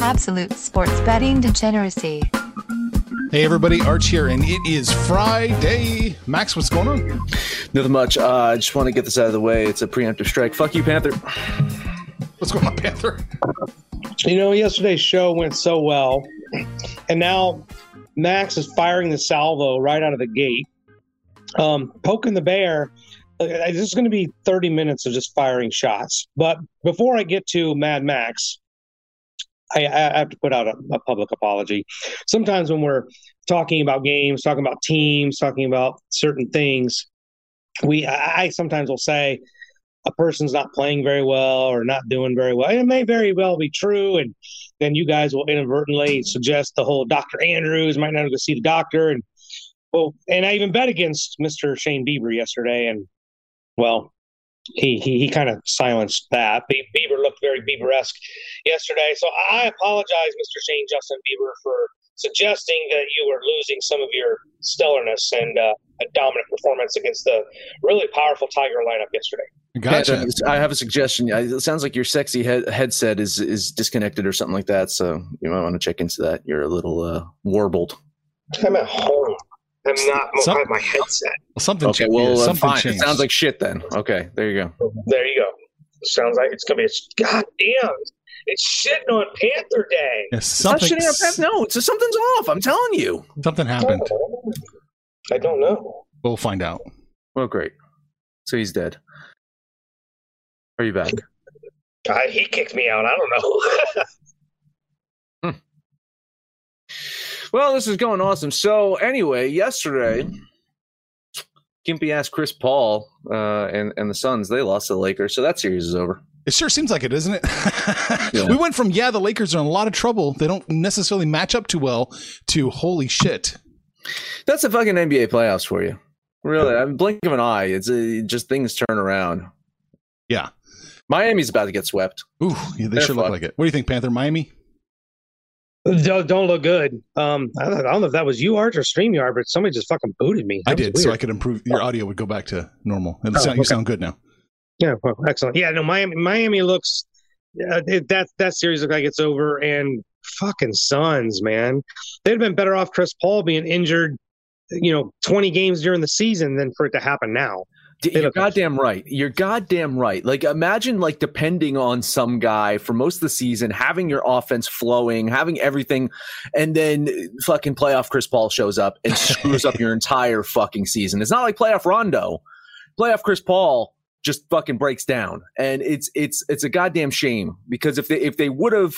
Absolute sports betting degeneracy. Hey everybody, Arch here, and it is Friday. Max, what's going on? Nothing much. Uh, I just want to get this out of the way. It's a preemptive strike. Fuck you, Panther. What's going on, Panther? You know, yesterday's show went so well, and now Max is firing the salvo right out of the gate, um, poking the bear. Uh, This is going to be 30 minutes of just firing shots. But before I get to Mad Max, I, I have to put out a, a public apology. Sometimes when we're talking about games, talking about teams, talking about certain things, we I, I sometimes will say a person's not playing very well or not doing very well. It may very well be true, and then you guys will inadvertently suggest the whole Dr. Andrews might not go see the doctor, and well, and I even bet against Mr. Shane Bieber yesterday, and well, he he, he kind of silenced that. Be- Bieber looked very Bieber-esque yesterday, so I apologize, Mr. Shane Justin Bieber, for suggesting that you were losing some of your stellarness and uh, a dominant performance against the really powerful Tiger lineup yesterday. Gotcha. Panther, I have a suggestion. It sounds like your sexy head- headset is is disconnected or something like that. So you might want to check into that. You're a little uh, warbled. I'm at home. I'm not. I Some- have my headset. Something. Okay, well, yeah, uh, something fine. It sounds like shit then. Okay, there you go. There you go. Sounds like it's gonna be a god damn. It's shitting on Panther Day. Yeah, It's not something. shitting on Pep. No, it's something's off. I'm telling you. Something happened. I don't know. We'll find out. Well, great. So he's dead. Are you back? God, he kicked me out. I don't know. Well, this is going awesome. So anyway, yesterday, Gimpy asked Chris Paul uh, and and the Suns. They lost to the Lakers, so that series is over. It sure seems like it, doesn't it? Yeah. We went from yeah, the Lakers are in a lot of trouble. They don't necessarily match up too well. To holy shit. That's the fucking NBA playoffs for you. Really, I mean, blink of an eye. It's uh, just things turn around. Yeah. Miami's about to get swept. Ooh, yeah, they They're sure look fun. like it. What do you think, Panther? Miami? Don't, don't look good. Um, I don't, I don't know if that was you, Arch, or StreamYard, but somebody just fucking booted me. I That was did, so I could improve. Your audio would go back to normal. And Oh, sound, you sound good now. Yeah, well, excellent. Yeah, no, Miami. Miami looks uh, it, that that series looks like it's over, and fucking Suns, man. They'd have been better off Chris Paul being injured, you know, 20 games during the season than for it to happen now. You're goddamn right. You're goddamn right. Like imagine like depending on some guy for most of the season, having your offense flowing, having everything, and then fucking playoff Chris Paul shows up and screws up your entire fucking season. It's not like playoff Rondo. Playoff Chris Paul just fucking breaks down. And it's it's it's a goddamn shame because if they if they would have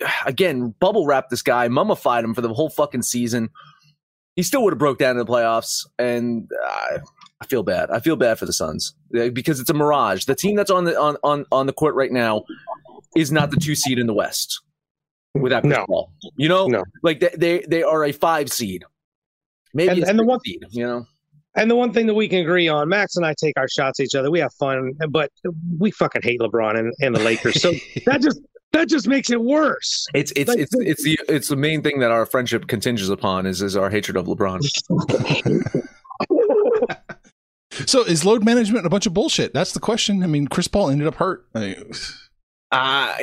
again bubble wrapped this guy, mummified him for the whole fucking season, he still would have broke down in the playoffs and uh, I feel bad. I feel bad for the Suns uh, because it's a mirage. The team that's on the on on, on the court right now is not the two seed in the West without Chris No. Paul. You know, No. like they, they they are a five seed, maybe And- a and the one- seed. You know, And the one thing that we can agree on, Max and I take our shots at each other. We have fun, but we fucking hate LeBron and, and the Lakers. So that just that just makes it worse. it's it's Like- it's it's the it's the main thing that our friendship contingents upon is is our hatred of LeBron. So is load management a bunch of bullshit? That's the question. I mean, Chris Paul ended up hurt. I mean, Uh,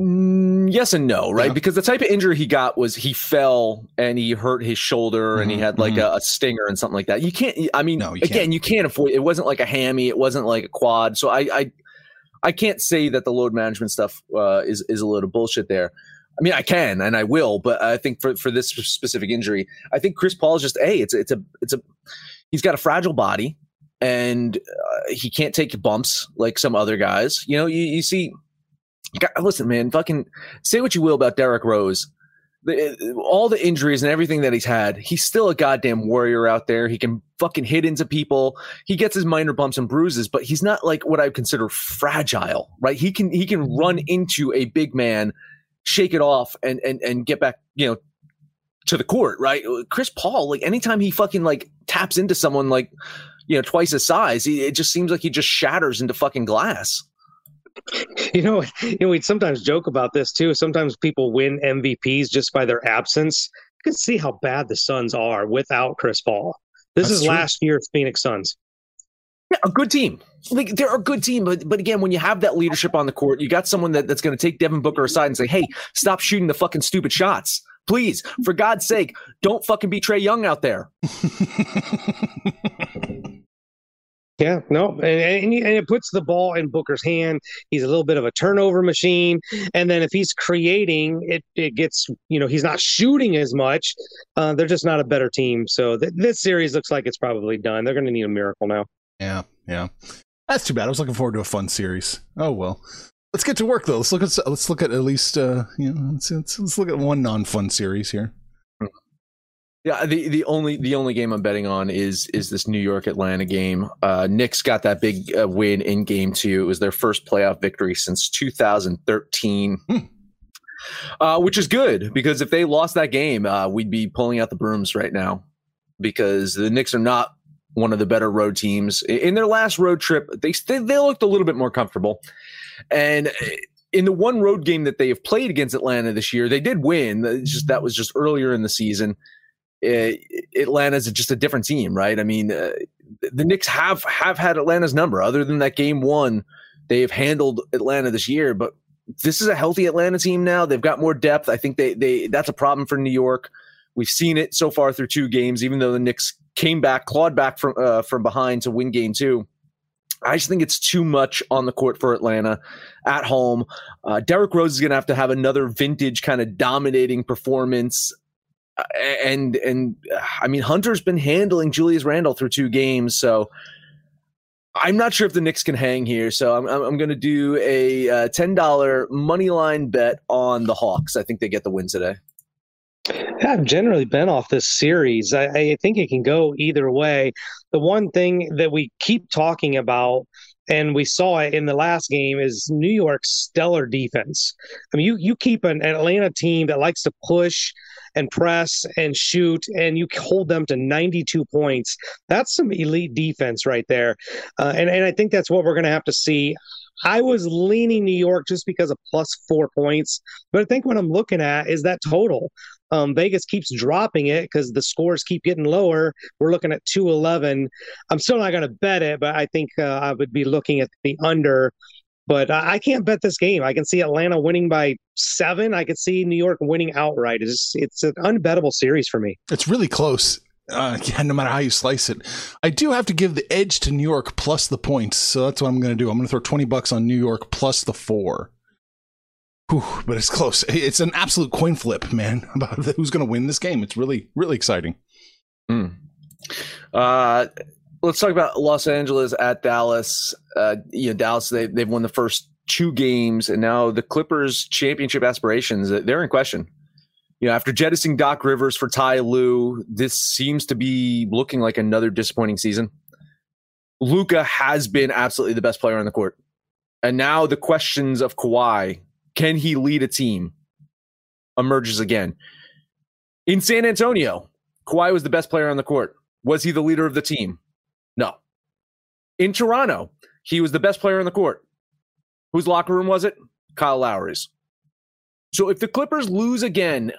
mm, yes and no, right? Yeah. Because the type of injury he got was he fell and he hurt his shoulder and he Mhm, had like a, a stinger and something like that. You can't. I mean, No, you again, can't. you can't avoid. It wasn't like a hammy. It wasn't like a quad. So I, I, I can't say that the load management stuff uh, is is a little bullshit there. I mean, I can and I will, but I think for for this specific injury, I think Chris Paul is just a. It's a, it's a it's a. He's got a fragile body and uh, he can't take bumps like some other guys. You know, you, you see, God, listen, man, fucking say what you will about Derrick Rose. The, all the injuries and everything that he's had, he's still a goddamn warrior out there. He can fucking hit into people. He gets his minor bumps and bruises, but he's not like what I consider fragile, right? He can he can run into a big man, shake it off, and and and get back, you know, to the court, right? Chris Paul, like anytime he fucking like taps into someone like you know twice his size, he, it just seems like he just shatters into fucking glass. You know, you know, we sometimes joke about this too. Sometimes people win MVPs just by their absence. You can see how bad the Suns are without Chris Paul. This That's is true. last year's Phoenix Suns. Yeah, a good team. Like they're a good team, but but again, when you have that leadership on the court, you got someone that, that's going to take Devin Booker aside and say, "Hey, stop shooting the fucking stupid shots, please. For God's sake, don't fucking be Trae Young out there." Yeah, no, and, and, and it puts the ball in Booker's hand. He's a little bit of a turnover machine, and then if he's creating, it it gets you know he's not shooting as much. Uh, they're just not a better team. So th- this series looks like it's probably done. They're going to need a miracle now. yeah, yeah. That's too bad. I was looking forward to a fun series. Oh well. Let's get to work though. Let's look at let's look at at least uh you know let's let's, let's look at one non-fun series here. Yeah, the, the only the only game I'm betting on is is this New York Atlanta game. Uh, Knicks got that big uh, win in Game Two. It was their first playoff victory since 2013, Hmm. uh, which is good because if they lost that game, uh, we'd be pulling out the brooms right now because the Knicks are not one of the better road teams. In their last road trip, they they, they looked a little bit more comfortable, and. uh, In the one road game that they have played against Atlanta this year, they did win. Just that was just earlier in the season Atlanta's just a different team, right? I mean, uh, the Knicks have have had Atlanta's number. Other than that game one, they've handled Atlanta this year. But this is a healthy Atlanta team now. They've got more depth. I think they they that's a problem for New York. We've seen it so far through two games. Even though the Knicks came back, clawed back from uh, from behind to win game two. I just think it's too much on the court for Atlanta at home. Uh, Derrick Rose is going to have to have another vintage kind of dominating performance Uh, and and I mean Hunter's been handling Julius Randle through two games, so I'm not sure if the Knicks can hang here. So I'm I'm, going to do a uh, ten dollar money line bet on the Hawks. I think they get the win today. I've generally been off this series. I, I think it can go either way. The one thing that we keep talking about, and we saw it in the last game, is New York's stellar defense. I mean, you you keep an Atlanta team that likes to push and press and shoot, and you hold them to 92 points. That's some elite defense right there, uh, and and I think that's what we're going to have to see. I was leaning New York just because of plus four points, but I think what I'm looking at is that total. Um, Vegas keeps dropping it because the scores keep getting lower. We're looking at 211. I'm still not going to bet it, but I think uh, I would be looking at the under But I, I can't bet this game. I can see Atlanta winning by seven. I could see New York winning outright. It's it's an unbettable series for me. It's really close. Uh, yeah, no matter how you slice it, I do have to give the edge to New York plus the points. So that's what I'm going to do. I'm going to throw 20 bucks on New York plus the four. Whew, but it's close. It's an absolute coin flip, man, about who's going to win this game. It's really, really exciting. Mm. Uh, let's talk about Los Angeles at Dallas. Uh, you know, Dallas they they've won the first two games, and now the Clippers' championship aspirations they're in question. You know, after jettisoning Doc Rivers for Ty Lue, this seems to be looking like another disappointing season. Luka has been absolutely the best player on the court, and now the questions of Kawhi: Can he lead a team? Emerges again. In San Antonio, Kawhi was the best player on the court. Was he the leader of the team? No. In Toronto, he was the best player on the court. Whose locker room was it? Kyle Lowry's. So if the Clippers lose again,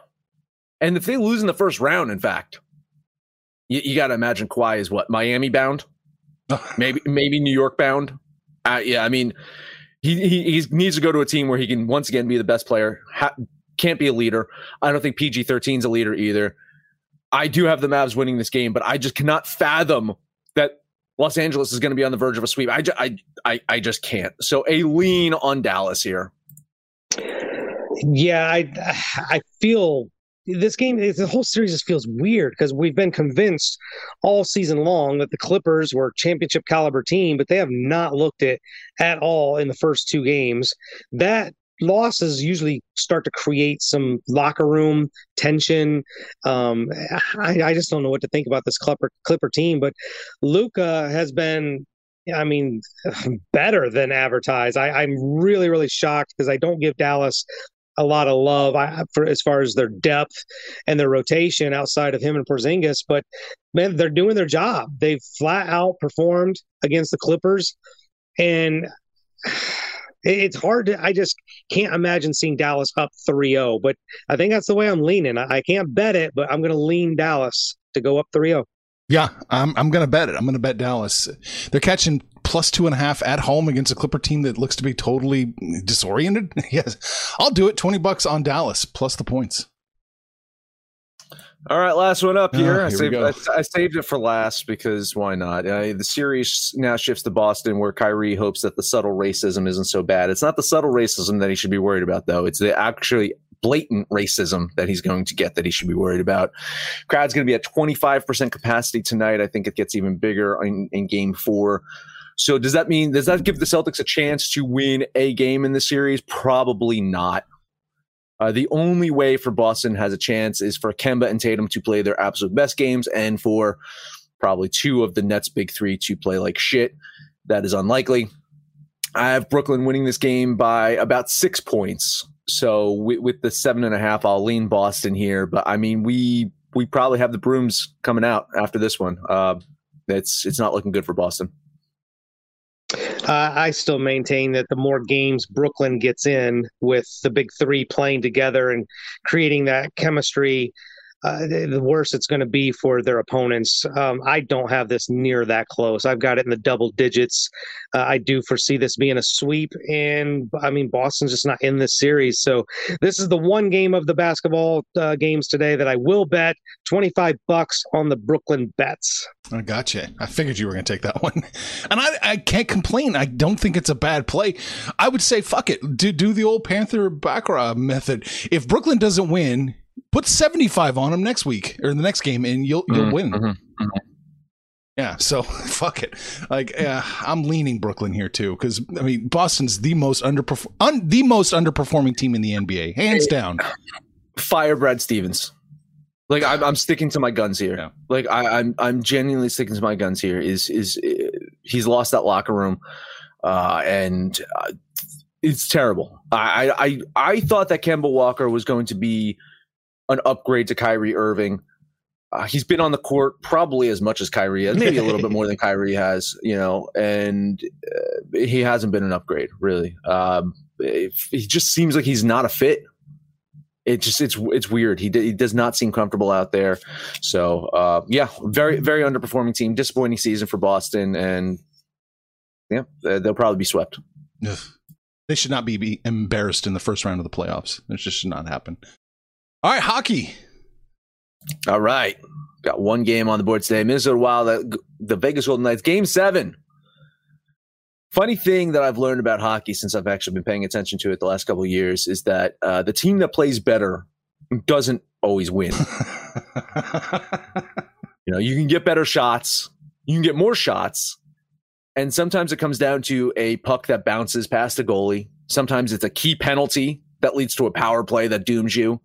and if they lose in the first round, in fact, you, you got to imagine Kawhi is what Miami bound, maybe maybe New York bound. Uh, yeah, I mean, he, he he needs to go to a team where he can once again be the best player. Ha- can't be a leader. I don't think PG 13 is a leader either. I do have the Mavs winning this game, but I just cannot fathom that Los Angeles is going to be on the verge of a sweep. I, I, I, I just can't. So a lean on Dallas here. Yeah, I I feel this game, the whole series just feels weird because we've been convinced all season long that the Clippers were championship caliber team, but they have not looked it at all in the first two games. That losses usually start to create some locker room tension. Um, I, I, just don't know what to think about this Clipper Clipper team, but Luka has been. I mean, better than advertised. I, I'm really, really shocked because I don't give Dallas a lot of love I, for as far as their depth and their rotation outside of him and Porzingis. But man, they're doing their job. They've flat out performed against the Clippers, and it's hard to. I just can't imagine seeing Dallas up 3-0. But I think that's the way I'm leaning. I, I can't bet it, but I'm going to lean Dallas to go up 3-0. Yeah, I'm I'm gonna bet it. I'm gonna bet Dallas. They're catching plus two and a half at home against a Clipper team that looks to be totally disoriented. yes, I'll do it. Twenty bucks on Dallas plus the points. All right, last one up here. Uh, here I, saved, I, I, saved, it for last because why not? Uh, the series now shifts to Boston, where Kyrie hopes that the subtle racism isn't so bad. It's not the subtle racism that he should be worried about, though. It's the actually blatant racism that he's going to get that he should be worried about. Crowd's going to be at 25% capacity tonight. I think it gets even bigger in, in game four. So does that mean, does that give the Celtics a chance to win a game in the series? Probably not. Uh, the only way for Boston has a chance is for Kemba and Tatum to play their absolute best games and for probably two of the Nets' big three to play like shit. That is unlikely. I have Brooklyn winning this game by about six points. So with, with, the seven and a half, I'll lean Boston here. But I mean, we we probably have the brooms coming out after this one. Uh, it's it's not looking good for Boston. Uh, I still maintain that the more games Brooklyn gets in with the big three playing together and creating that chemistry, uh, the worse it's going to be for their opponents. Um, I don't have this near that close. I've got it in the double digits. Uh, I do foresee this being a sweep, and I mean Boston's just not in this series. So this is the one game of the basketball uh, games today that I will bet twenty five bucks on the Brooklyn Nets. I gotcha. I figured you were going to take that one, and I, I can't complain. I don't think it's a bad play. I would say fuck it. Do do the old Panther Baccarat method. If Brooklyn doesn't win put 75 on them next week or in the next game and you'll you'll mm-hmm. win. Mm-hmm. mm-hmm. Yeah, so fuck it. Like yeah, I'm leaning Brooklyn here too because I mean Boston's the most underperform un- the most underperforming team in the NBA, hands down. Fire Brad Stevens. Like I'm, I'm sticking to my guns here. Yeah. Like I, am I'm, I'm genuinely sticking to my guns here. Is is uh, he's lost that locker room, uh, and uh, it's terrible. I, I I thought that Kemba Walker was going to be an upgrade to Kyrie Irving. Uh, he's been on the court probably as much as Kyrie has, maybe a little bit more than Kyrie has, you know, and uh, he hasn't been an upgrade really. Um, he just seems like he's not a fit. It just it's it's weird. He d- he does not seem comfortable out there. So uh, yeah, very very underperforming team. Disappointing season for Boston, and yeah, they'll probably be swept. They should not be, be embarrassed in the first round of the playoffs. It just should not happen. All right, hockey. All right. Got one game on the board today. Minnesota Wild, the, the Vegas Golden Knights, game seven. Funny thing that I've learned about hockey since I've actually been paying attention to it the last couple of years is that uh, the team that plays better doesn't always win. you know, you can get better shots, you can get more shots, and sometimes it comes down to a puck that bounces past a goalie. Sometimes it's a key penalty that leads to a power play that dooms you.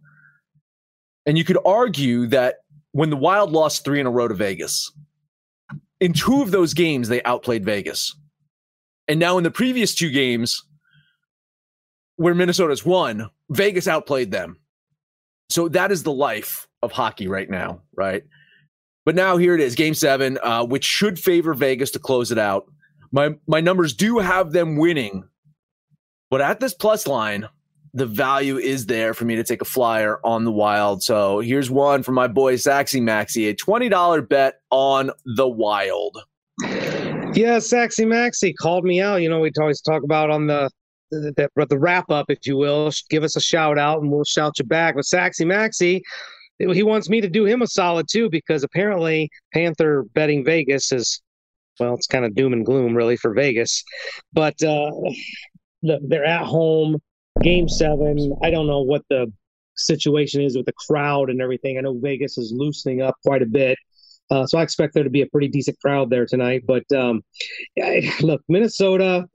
And you could argue that when the Wild lost three in a row to Vegas, in two of those games, they outplayed Vegas. And now in the previous two games, where Minnesota's won, Vegas outplayed them. So that is the life of hockey right now, right? But now here it is, game seven, uh, which should favor Vegas to close it out. My my numbers do have them winning, but at this plus line, the value is there for me to take a flyer on the Wild. So here's one from my boy Saxy Maxi, a twenty dollar bet on the Wild. Yeah, Saxy Maxi called me out. You know, we always talk about on the the, the, the wrap up, if you will. Give us a shout out, and we'll shout you back. But Saxy Maxi, he wants me to do him a solid too, because apparently Panther betting Vegas is well, it's kind of doom and gloom really for Vegas. But uh, they're at home, game seven. I don't know what the situation is with the crowd and everything. I know Vegas is loosening up quite a bit. Uh, so I expect there to be a pretty decent crowd there tonight. But um, look, Minnesota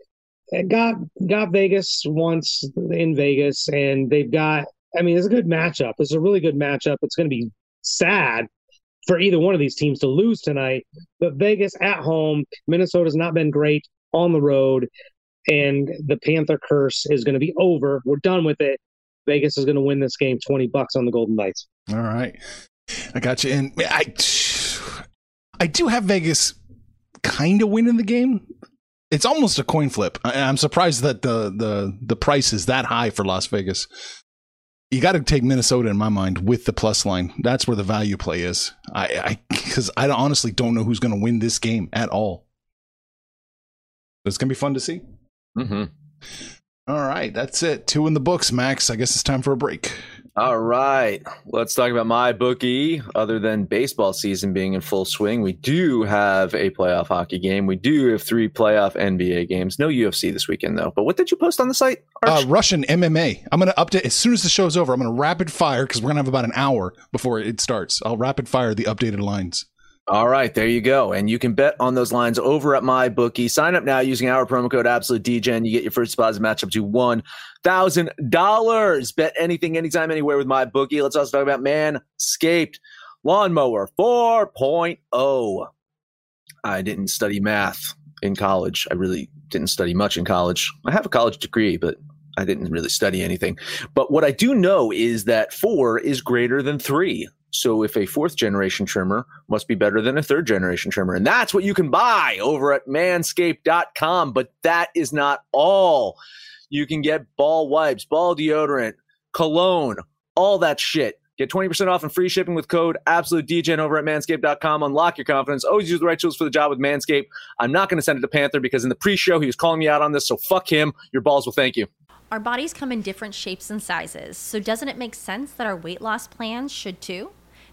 got got Vegas once in Vegas, and they've got. I mean, it's a good matchup. It's a really good matchup. It's going to be sad for either one of these teams to lose tonight. But Vegas at home, Minnesota's not been great on the road, and the Panther curse is going to be over. We're done with it. Vegas is going to win this game 20 bucks on the Golden Knights. All right. I got you. And I, I do have Vegas kind of winning the game. It's almost a coin flip. I, I'm surprised that the, the, the price is that high for Las Vegas you got to take Minnesota in my mind with the plus line. That's where the value play is. I because I, I, honestly don't know who's going to win this game at all. It's going to be fun to see. Mm-hmm. All right, that's it. Two in the books, Max. I guess it's time for a break. All right. Let's talk about MyBookie. Other than baseball season being in full swing, we do have a playoff hockey game. We do have three playoff NBA games. No UFC this weekend, though. But what did you post on the site? Uh, Russian MMA. I'm going to update as soon as the show's over. I'm going to rapid fire because we're going to have about an hour before it starts. I'll rapid fire the updated lines. All right, there you go. And you can bet on those lines over at MyBookie. Sign up now using our promo code Absolute. You get your first deposit match up to one thousand dollars. Bet anything, anytime, anywhere with MyBookie. Let's also talk about Manscaped Lawnmower 4.0. I didn't study math in college. I really didn't study much in college. I have a college degree, but I didn't really study anything. But what I do know is that four is greater than three. So if a fourth generation trimmer must be better than a third generation trimmer. And that's what you can buy over at manscaped.com. But that is not all. You can get ball wipes, ball deodorant, cologne, all that shit. Get 20% off and free shipping with code AbsoluteDGen over at manscaped.com. Unlock your confidence. Always use the right tools for the job with Manscaped. I'm not going to send it to Panther because in the pre show, he was calling me out on this. So fuck him. Your balls will thank you. Our bodies come in different shapes and sizes. So doesn't it make sense that our weight loss plans should too?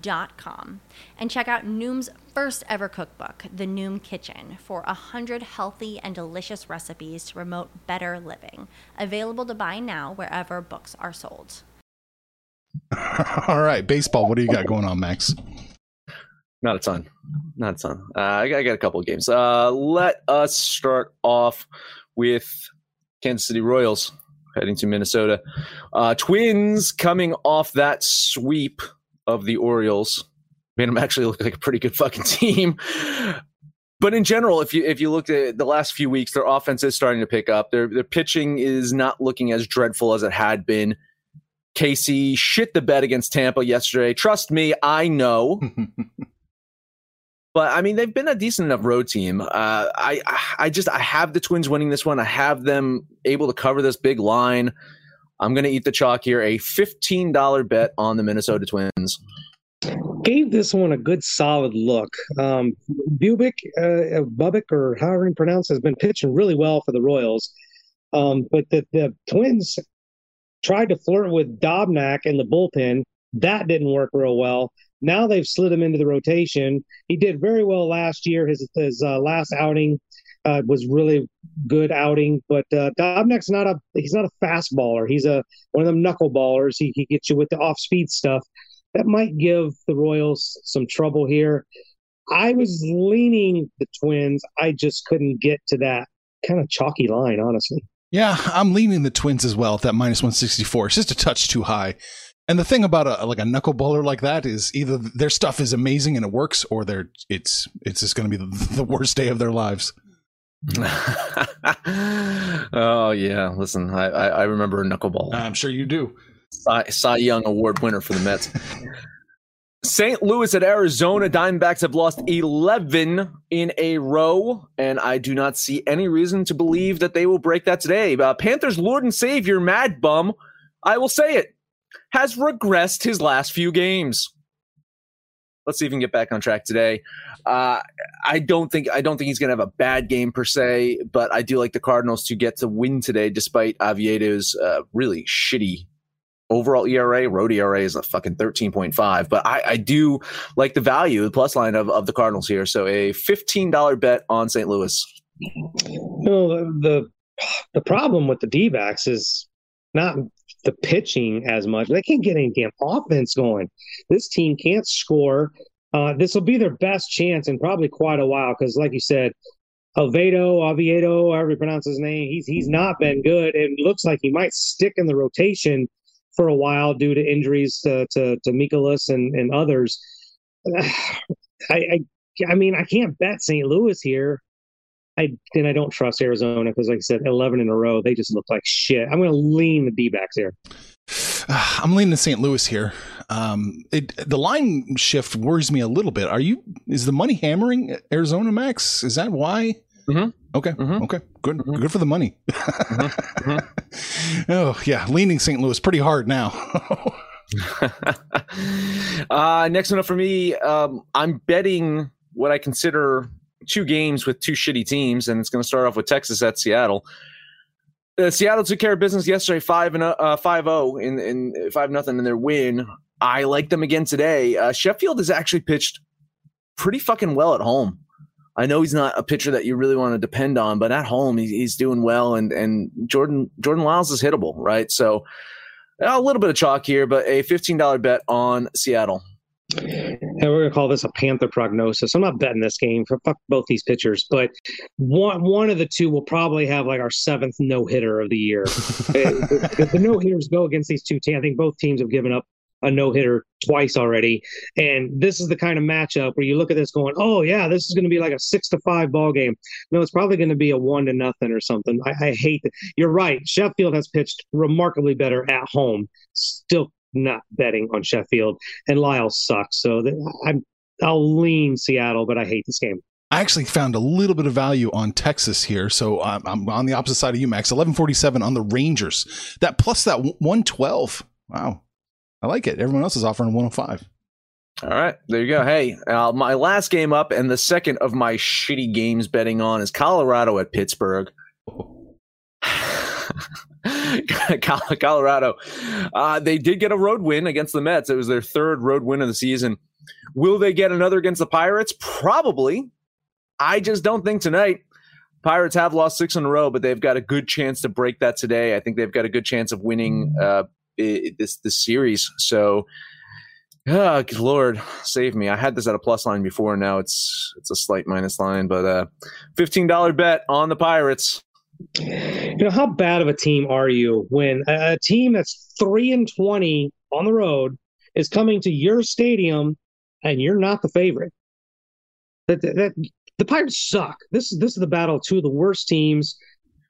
Dot com and check out Noom's first ever cookbook, The Noom Kitchen, for a hundred healthy and delicious recipes to promote better living. Available to buy now wherever books are sold. All right, baseball. What do you got going on, Max? Not a ton. Not a ton. Uh, I, got, I got a couple of games. Uh, let us start off with Kansas City Royals heading to Minnesota. Uh, Twins coming off that sweep of the Orioles made them actually look like a pretty good fucking team. But in general, if you if you looked at the last few weeks, their offense is starting to pick up. Their their pitching is not looking as dreadful as it had been. Casey shit the bed against Tampa yesterday. Trust me, I know. but I mean, they've been a decent enough road team. Uh, I I just I have the Twins winning this one. I have them able to cover this big line. I'm going to eat the chalk here. A $15 bet on the Minnesota Twins gave this one a good solid look. Um, Bubic, uh, Bubik, or however you pronounce, has been pitching really well for the Royals. Um, but the, the Twins tried to flirt with Dobnak in the bullpen. That didn't work real well. Now they've slid him into the rotation. He did very well last year. His his uh, last outing uh, was really good outing. But uh, not a he's not a fastballer. He's a one of them knuckleballers. He he gets you with the off speed stuff that might give the Royals some trouble here. I was leaning the Twins. I just couldn't get to that kind of chalky line, honestly. Yeah, I'm leaning the Twins as well at that minus 164. It's just a touch too high. And the thing about a like a knuckleballer like that is either their stuff is amazing and it works, or they're it's it's just going to be the, the worst day of their lives. oh yeah, listen, I, I, I remember knuckleball. I'm sure you do. Cy, Cy Young Award winner for the Mets. St. Louis at Arizona. Diamondbacks have lost 11 in a row, and I do not see any reason to believe that they will break that today. Uh, Panthers' Lord and Savior, Mad Bum, I will say it, has regressed his last few games. Let's see if he can get back on track today. Uh, I don't think I don't think he's going to have a bad game per se, but I do like the Cardinals to get to win today, despite Oviedo's uh, really shitty overall ERA, road ERA is a fucking 13.5. But I, I do like the value, the plus line of, of the Cardinals here. So a $15 bet on St. Louis. No, the the problem with the D backs is not the pitching as much. They can't get any damn offense going. This team can't score. Uh, this will be their best chance in probably quite a while because, like you said, Oviedo, Oviedo, however you pronounce his name, he's he's not been good. It looks like he might stick in the rotation for a while due to injuries to to, to Mikolas and, and others. I, I I mean I can't bet St. Louis here. I and I don't trust Arizona because, like I said, eleven in a row, they just look like shit. I'm going to lean the D-backs here. I'm leaning to St. Louis here. Um, it, the line shift worries me a little bit. Are you? Is the money hammering Arizona Max? Is that why? Mm-hmm. Okay. Mm-hmm. Okay. Good. Mm-hmm. Good for the money. Mm-hmm. oh yeah, leaning St. Louis pretty hard now. uh, next one up for me. Um, I'm betting what I consider two games with two shitty teams, and it's going to start off with Texas at Seattle. Uh, Seattle took care of business yesterday, five and uh, uh five zero oh in in five nothing in their win. I like them again today. Uh, Sheffield has actually pitched pretty fucking well at home. I know he's not a pitcher that you really want to depend on, but at home he's, he's doing well, and and Jordan Jordan Lyles is hittable, right? So a little bit of chalk here, but a fifteen dollar bet on Seattle. And we're gonna call this a Panther prognosis. I'm not betting this game for fuck both these pitchers, but one one of the two will probably have like our seventh no hitter of the year. Eh, the, the no hitters go against these two teams. I think both teams have given up a no hitter twice already. And this is the kind of matchup where you look at this going, oh, yeah, this is going to be like a six to five ball game. No, it's probably going to be a one to nothing or something. I, I hate that. You're right. Sheffield has pitched remarkably better at home. Still not betting on Sheffield. And Lyle sucks. So I'm, I'll lean Seattle, but I hate this game. I actually found a little bit of value on Texas here, so I'm, I'm on the opposite side of you, Max. 1147 on the Rangers. That plus that 112. Wow, I like it. Everyone else is offering 105. All right, there you go. Hey, uh, my last game up and the second of my shitty games betting on is Colorado at Pittsburgh. Colorado, uh, they did get a road win against the Mets. It was their third road win of the season. Will they get another against the Pirates? Probably. I just don't think tonight. Pirates have lost six in a row, but they've got a good chance to break that today. I think they've got a good chance of winning uh, this this series. So, oh, Lord, save me! I had this at a plus line before. Now it's it's a slight minus line, but uh, fifteen dollar bet on the Pirates. You know, how bad of a team are you when a, a team that's three and twenty on the road is coming to your stadium and you're not the favorite? That, that, that the Pirates suck. This is this is the battle of two of the worst teams.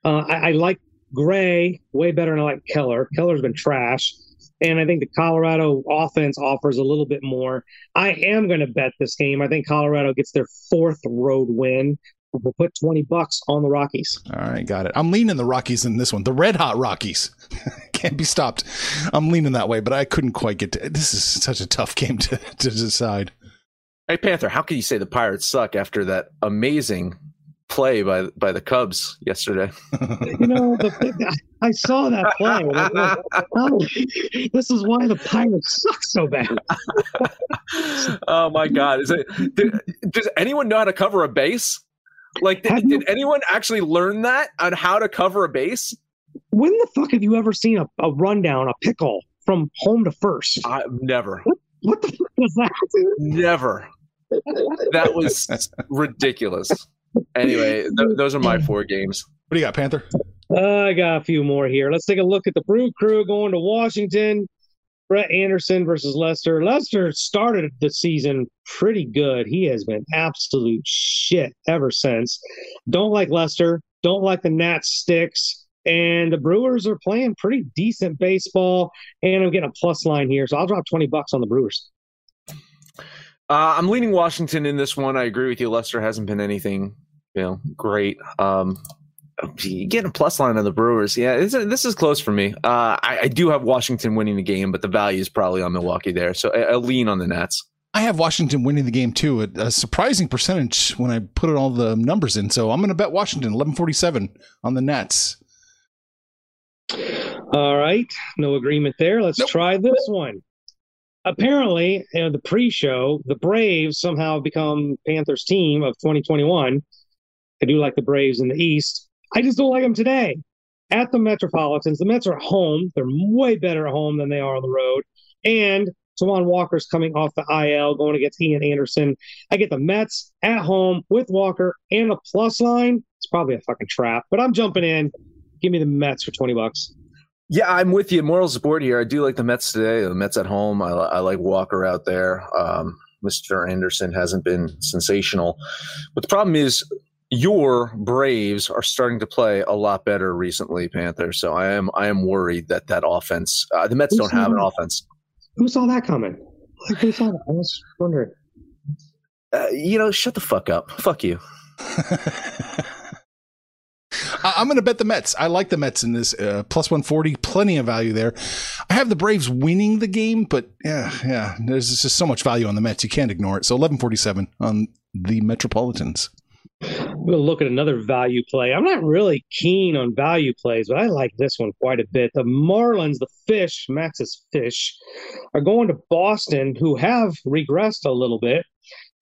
Uh, I, I like Gray way better than I like Keller. Keller's been trash. And I think the Colorado offense offers a little bit more. I am going to bet this game. I think Colorado gets their fourth road win. We'll put 20 bucks on the Rockies. All right, got it. I'm leaning the Rockies in this one. The red hot Rockies. Can't be stopped. I'm leaning that way, but I couldn't quite get to This is such a tough game to, to decide. Hey, Panther, how can you say the Pirates suck after that amazing play by by the Cubs yesterday? you know, the, I saw that play. Oh, oh, this is why the Pirates suck so bad. oh my God! Is it? Did, does anyone know how to cover a base? Like, did, did anyone actually learn that on how to cover a base? When the fuck have you ever seen a, a rundown, a pickle from home to first? I never. What, what the fuck was that? Dude? Never. That was ridiculous. Anyway, th- those are my four games. What do you got, Panther? Uh, I got a few more here. Let's take a look at the Brew Crew going to Washington. Brett Anderson versus Lester. Lester started the season pretty good. He has been absolute shit ever since. Don't like Lester. Don't like the Nats sticks. And the Brewers are playing pretty decent baseball. And I'm getting a plus line here. So I'll drop 20 bucks on the Brewers. Uh, I'm leaning Washington in this one. I agree with you. Lester hasn't been anything, you know, great. Um, getting a plus line on the Brewers. Yeah, this is, this is close for me. Uh, I, I, do have Washington winning the game, but the value is probably on Milwaukee there. So I, I lean on the Nats. I have Washington winning the game too, a, a surprising percentage when I put all the numbers in. So I'm going to bet Washington 1147 on the Nats. All right, no agreement there. Let's nope. try this one. Apparently, in the pre-show, the Braves somehow become Panthers team of 2021. I do like the Braves in the East. I just don't like them today. At the Metropolitans, the Mets are home. They're way better at home than they are on the road. And Taijuan Walker's coming off the IL, going against Ian Anderson. I get the Mets at home with Walker and a plus line. It's probably a fucking trap, but I'm jumping in. Give me the Mets for 20 bucks. Yeah, I'm with you. Moral support here. I do like the Mets today. The Mets at home. I, I like Walker out there. Um, Mr. Anderson hasn't been sensational. But the problem is your Braves are starting to play a lot better recently, Panther. So I am I am worried that that offense, uh, the Mets who don't have an offense. Who saw that coming? who saw that? I was wondering. Uh, you know, shut the fuck up. Fuck you. I'm going to bet the Mets. I like the Mets in this uh, plus 140, plenty of value there. I have the Braves winning the game, but yeah, yeah, there's just so much value on the Mets. You can't ignore it. So 1147 on the Metropolitans. To look at another value play. I'm not really keen on value plays, but I like this one quite a bit. The Marlins, the Fish, Max's Fish, are going to Boston, who have regressed a little bit.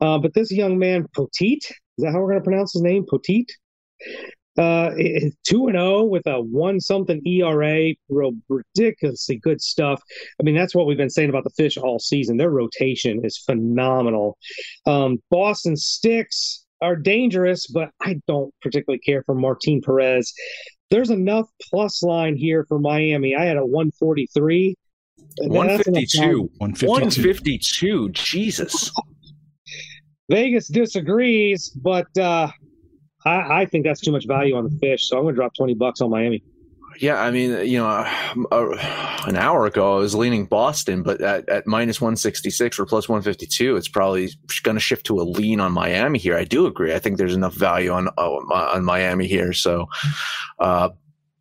Uh, but this young man, Poteet, is that how we're going to pronounce his name? Poteet? Uh, two and zero oh with a one something ERA, real ridiculously good stuff. I mean, that's what we've been saying about the fish all season. Their rotation is phenomenal. Um, Boston sticks are dangerous, but I don't particularly care for Martin Perez. There's enough plus line here for Miami. I had a 143. 152. 152. 152. Jesus. Vegas disagrees, but uh, I, I, think that's too much value on the fish. So I'm going to drop 20 bucks on Miami. Yeah, I mean, you know, uh, an hour ago I was leaning Boston, but at, at minus 166 or plus 152, it's probably going to shift to a lean on Miami here. I do agree. I think there's enough value on uh, on Miami here. So, uh,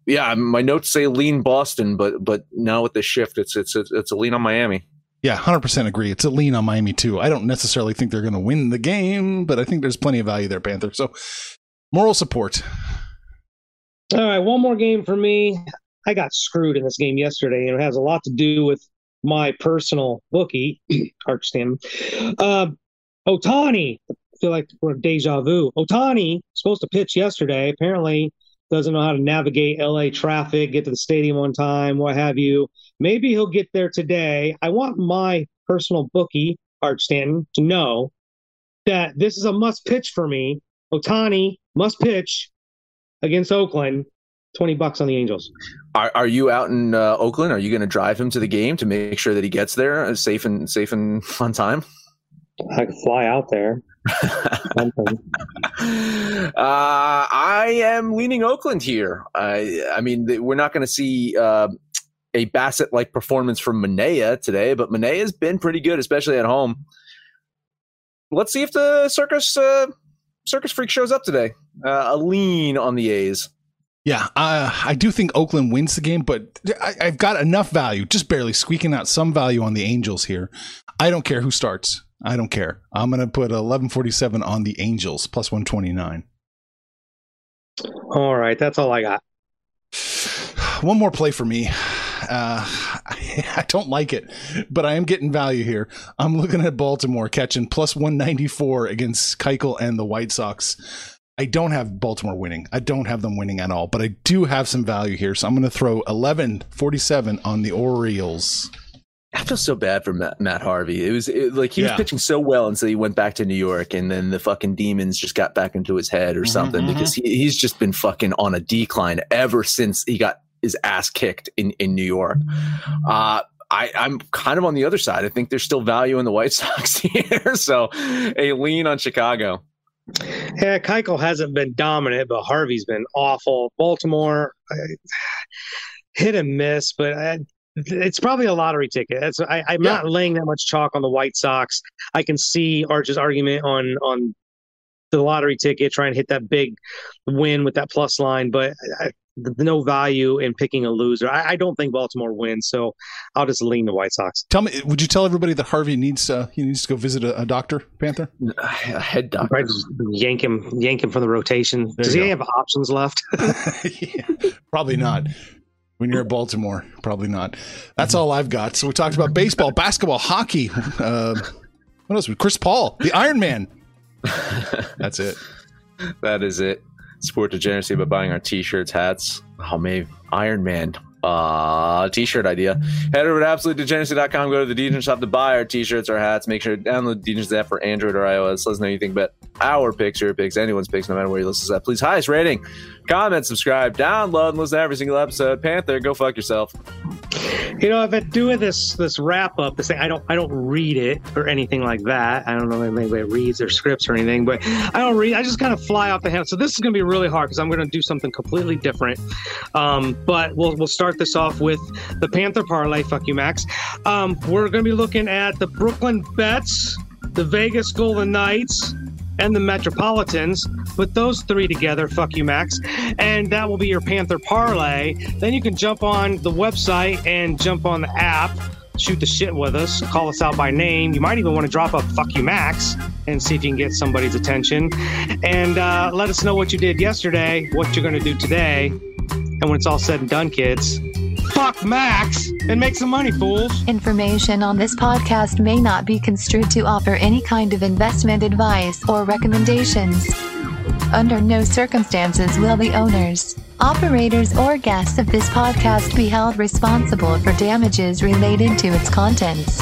yeah, my notes say lean Boston, but but now with the shift, it's it's it's a lean on Miami. Yeah, 100% agree. It's a lean on Miami too. I don't necessarily think they're going to win the game, but I think there's plenty of value there, Panther. So, moral support. All right, one more game for me. I got screwed in this game yesterday, and it has a lot to do with my personal bookie, Arch Stanton. Uh, Ohtani, I feel like we're deja vu. Ohtani, supposed to pitch yesterday. Apparently, doesn't know how to navigate LA traffic, get to the stadium on time, what have you. Maybe he'll get there today. I want my personal bookie, Arch Stanton, to know that this is a must pitch for me. Ohtani must pitch against Oakland. 20 bucks on the Angels. Are, are you out in uh, Oakland? Are you going to drive him to the game to make sure that he gets there uh, safe and safe and on time? I could fly out there. uh, I am leaning Oakland here. I, I mean, we're not going to see uh, a Bassitt like performance from Manaea today, but Manaea has been pretty good, especially at home. Let's see if the circus uh, circus freak shows up today. Uh, a lean on the A's. Yeah, uh, I do think Oakland wins the game, but I, have got enough value, just barely squeaking out some value on the Angels here. I don't care who starts. I don't care. I'm going to put 1147 on the Angels plus 129. All right, that's all I got. One more play for me. Uh, I don't like it, but I am getting value here. I'm looking at Baltimore catching plus 194 against Keuchel and the White Sox. I don't have Baltimore winning. I don't have them winning at all, but I do have some value here. So I'm going to throw 1147 on the Orioles. I feel so bad for Matt, Matt Harvey. It was it, like he yeah. was pitching so well until he went back to New York, and then the fucking demons just got back into his head or mm-hmm, something mm-hmm. because he, he's just been fucking on a decline ever since he got his ass kicked in in New York. Uh, I, I'm kind of on the other side. I think there's still value in the White Sox here, so a lean on Chicago. Yeah, Keuchel hasn't been dominant, but Harvey's been awful. Baltimore, hit and miss, but I, it's probably a lottery ticket. I, am yeah. not laying that much chalk on the White Sox. I can see Arch's argument on on the lottery ticket, trying to hit that big win with that plus line, but I, no value in picking a loser. I, I, don't think Baltimore wins, so I'll just lean the White Sox. Tell me, would you tell everybody that Harvey needs uh, he needs to go visit a, a doctor, Panther, a head doctor? Right, yank him, yank him from the rotation. There Does he go. have options left? yeah, probably not. When you're at Baltimore, probably not. That's all I've got. So we talked about baseball, basketball, hockey. Uh, what else? Chris Paul, the Iron Man. That's it. That is it support degeneracy by buying our t-shirts, hats. Oh, maybe Iron Man uh, t-shirt idea. Head over to absolutedegeneracy.com. Go to the Degenerate shop to buy our t-shirts or hats. Make sure to download the Degenerate app for Android or iOS. Let us know anything about our picks, your picks, anyone's picks, no matter where you listen to that. Please, highest rating, comment, subscribe, download, and listen to every single episode. Panther, go fuck yourself. You know, if I do this this wrap up, this thing, I don't I don't read it or anything like that. I don't know if anybody reads their scripts or anything, but I don't read. I just kind of fly off the handle. So this is going to be really hard because I'm going to do something completely different. Um, but we'll we'll start this off with the Panther parlay. Fuck you, Max. Um, we're going to be looking at the Brooklyn Nets, the Vegas Golden Knights, and the Metropolitans. Put those three together, fuck you, Max. And that will be your Panther parlay. Then you can jump on the website and jump on the app, shoot the shit with us, call us out by name. You might even want to drop a fuck you, Max, and see if you can get somebody's attention. And uh, let us know what you did yesterday, what you're going to do today. And when it's all said and done, kids, Fuck Max and make some money, fools. Information on this podcast may not be construed to offer any kind of investment advice or recommendations. Under no circumstances will the owners, operators, or guests of this podcast be held responsible for damages related to its contents.